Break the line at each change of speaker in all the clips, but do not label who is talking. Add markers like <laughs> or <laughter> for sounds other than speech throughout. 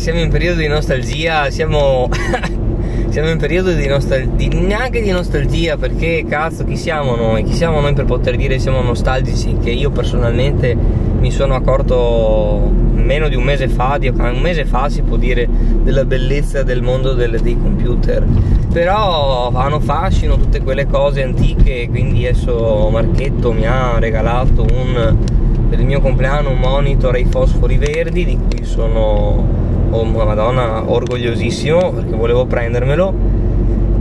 siamo in periodo di nostalgia, siamo, <laughs> siamo in periodo di nostalgia, neanche di nostalgia perché cazzo chi siamo noi? Chi siamo noi per poter dire siamo nostalgici? Che io personalmente mi sono accorto meno di un mese fa, di, un mese fa si può dire della bellezza del mondo del, dei computer, però hanno fascino tutte quelle cose antiche, quindi adesso Marchetto mi ha regalato un, per il mio compleanno un monitor ai fosfori verdi di cui sono, oh madonna, orgogliosissimo perché volevo prendermelo.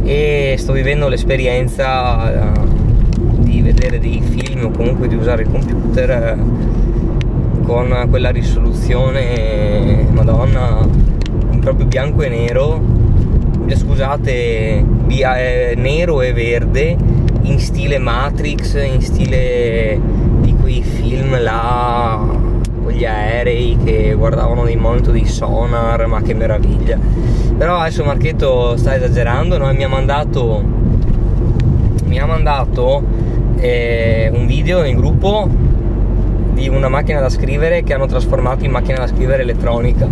E sto vivendo l'esperienza uh, di vedere dei film o comunque di usare il computer uh, con quella risoluzione madonna proprio bianco e nero. Eh, scusate nero e verde in stile Matrix in stile di quei film là che guardavano dei monitor di sonar ma che meraviglia però adesso Marchetto sta esagerando no? mi ha mandato mi ha mandato eh, un video in gruppo di una macchina da scrivere che hanno trasformato in macchina da scrivere elettronica.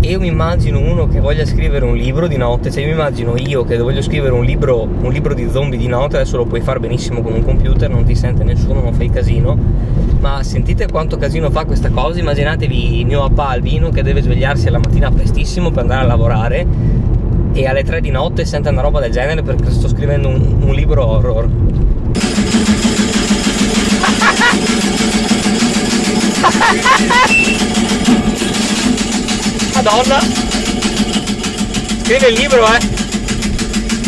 E io mi immagino uno che voglia scrivere un libro di notte, cioè io mi immagino io che voglio scrivere un libro, un libro di zombie di notte, adesso lo puoi fare benissimo con un computer, non ti sente nessuno, non fai casino, ma sentite quanto casino fa questa cosa, immaginatevi mio papà Albino che deve svegliarsi alla mattina prestissimo per andare a lavorare e alle 3 di notte sente una roba del genere perché sto scrivendo un, un libro horror. Madonna! Scrive il libro, eh!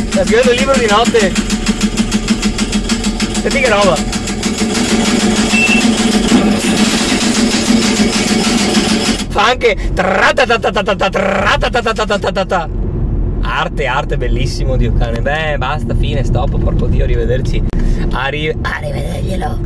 Sta scrivendo il libro di notte! Senti che roba! Fa anche Arte, arte, bellissimo, Dio cane. Beh, basta, fine, stop, porco Dio, arrivederci. Arri- arrivederglielo.